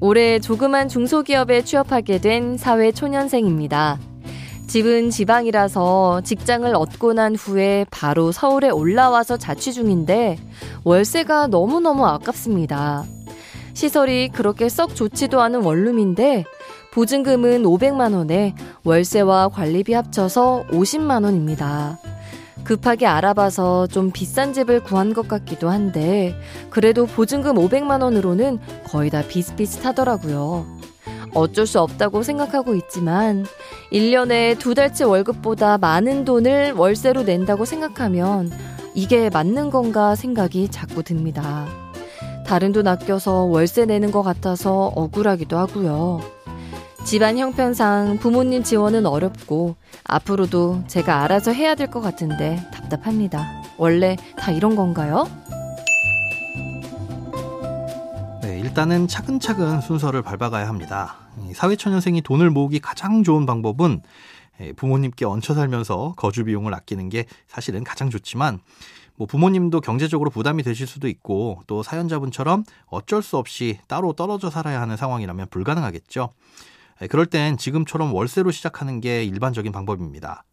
올해 조그만 중소기업에 취업하게 된 사회 초년생입니다. 집은 지방이라서 직장을 얻고 난 후에 바로 서울에 올라와서 자취 중인데 월세가 너무너무 아깝습니다. 시설이 그렇게 썩 좋지도 않은 원룸인데 보증금은 500만 원에 월세와 관리비 합쳐서 50만 원입니다. 급하게 알아봐서 좀 비싼 집을 구한 것 같기도 한데 그래도 보증금 500만 원으로는 거의 다 비슷비슷하더라고요. 어쩔 수 없다고 생각하고 있지만 1년에 두 달치 월급보다 많은 돈을 월세로 낸다고 생각하면 이게 맞는 건가 생각이 자꾸 듭니다. 다른 돈 아껴서 월세 내는 것 같아서 억울하기도 하고요. 집안 형편상 부모님 지원은 어렵고 앞으로도 제가 알아서 해야 될 것 같은데 답답합니다. 원래 다 이런 건가요? 네, 일단은 차근차근 순서를 밟아가야 합니다. 사회초년생이 돈을 모으기 가장 좋은 방법은 부모님께 얹혀 살면서 거주 비용을 아끼는 게 사실은 가장 좋지만 뭐 부모님도 경제적으로 부담이 되실 수도 있고 또 사연자분처럼 어쩔 수 없이 따로 떨어져 살아야 하는 상황이라면 불가능하겠죠. 그럴 땐 지금처럼 월세로 시작하는 게 일반적인 방법입니다.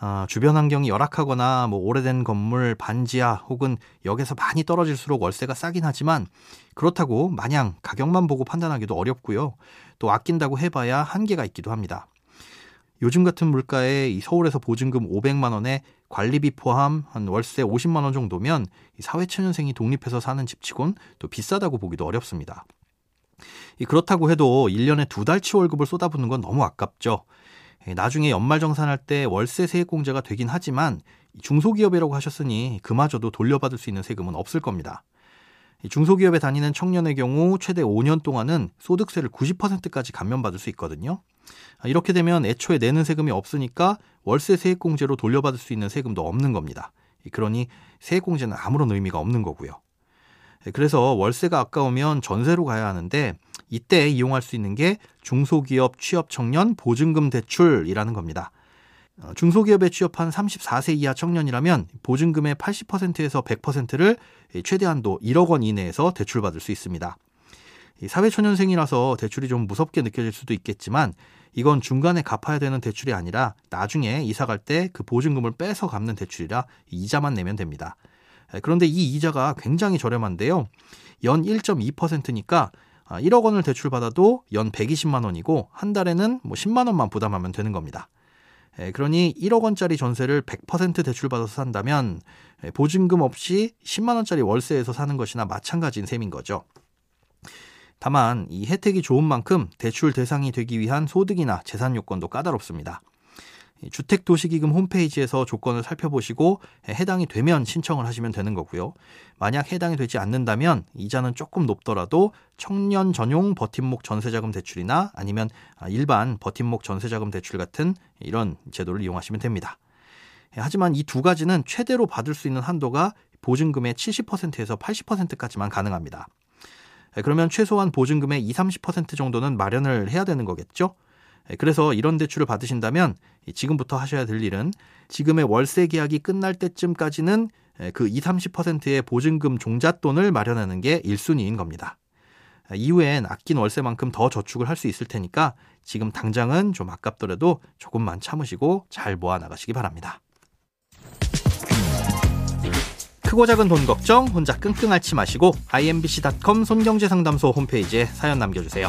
어, 주변 환경이 열악하거나 뭐 오래된 건물, 반지하 혹은 역에서 많이 떨어질수록 월세가 싸긴 하지만 그렇다고 마냥 가격만 보고 판단하기도 어렵고요. 또 아낀다고 해봐야 한계가 있기도 합니다. 요즘 같은 물가에 서울에서 보증금 500만 원에 관리비 포함 한 월세 50만 원 정도면 사회초년생이 독립해서 사는 집치곤 또 비싸다고 보기도 어렵습니다. 그렇다고 해도 1년에 두 달치 월급을 쏟아붓는 건 너무 아깝죠. 나중에 연말 정산할 때 월세 세액공제가 되긴 하지만 중소기업이라고 하셨으니 그마저도 돌려받을 수 있는 세금은 없을 겁니다. 중소기업에 다니는 청년의 경우 최대 5년 동안은 소득세를 90%까지 감면받을 수 있거든요. 이렇게 되면 애초에 내는 세금이 없으니까 월세 세액공제로 돌려받을 수 있는 세금도 없는 겁니다. 그러니 세액공제는 아무런 의미가 없는 거고요. 그래서 월세가 아까우면 전세로 가야 하는데 이때 이용할 수 있는 게 중소기업 취업 청년 보증금 대출이라는 겁니다. 어, 중소기업에 취업한 34세 이하 청년이라면 보증금의 80%에서 100%를 최대한도 1억 원 이내에서 대출받을 수 있습니다. 사회초년생이라서 대출이 좀 무섭게 느껴질 수도 있겠지만 이건 중간에 갚아야 되는 대출이 아니라 나중에 이사 갈 때 그 보증금을 빼서 갚는 대출이라 이자만 내면 됩니다. 그런데 이 이자가 굉장히 저렴한데요. 연 1.2%니까 1억 아, 원을 대출받아도 연 120만 원이고 한 달에는 뭐 10만 원만 부담하면 되는 겁니다. 그러니 1억 원짜리 전세를 100% 대출받아서 산다면 보증금 없이 10만 원짜리 월세에서 사는 것이나 마찬가지인 셈인 거죠. 다만 이 혜택이 좋은 만큼 대출 대상이 되기 위한 소득이나 재산 요건도 까다롭습니다. 주택도시기금 홈페이지에서 조건을 살펴보시고 해당이 되면 신청을 하시면 되는 거고요. 만약 해당이 되지 않는다면 이자는 조금 높더라도 청년 전용 버팀목 전세자금 대출이나 아니면 일반 버팀목 전세자금 대출 같은 이런 제도를 이용하시면 됩니다. 하지만 이 두 가지는 최대로 받을 수 있는 한도가 보증금의 70%에서 80%까지만 가능합니다. 그러면 최소한 보증금의 20, 30% 정도는 마련을 해야 되는 거겠죠? 예, 그래서 이런 대출을 받으신다면 지금부터 하셔야 될 일은 지금의 월세 계약이 끝날 때쯤까지는 예, 그 20, 30%의 보증금 종잣돈을 마련하는 게 1순위인 겁니다. 아, 이후엔 아낀 월세만큼 더 저축을 할 수 있을 테니까 지금 당장은 좀 아깝더라도 조금만 참으시고 잘 모아 나가시기 바랍니다. 크고 작은 돈 걱정 혼자 끙끙 앓지 마시고 imbc.com 손경제상담소 홈페이지에 사연 남겨주세요.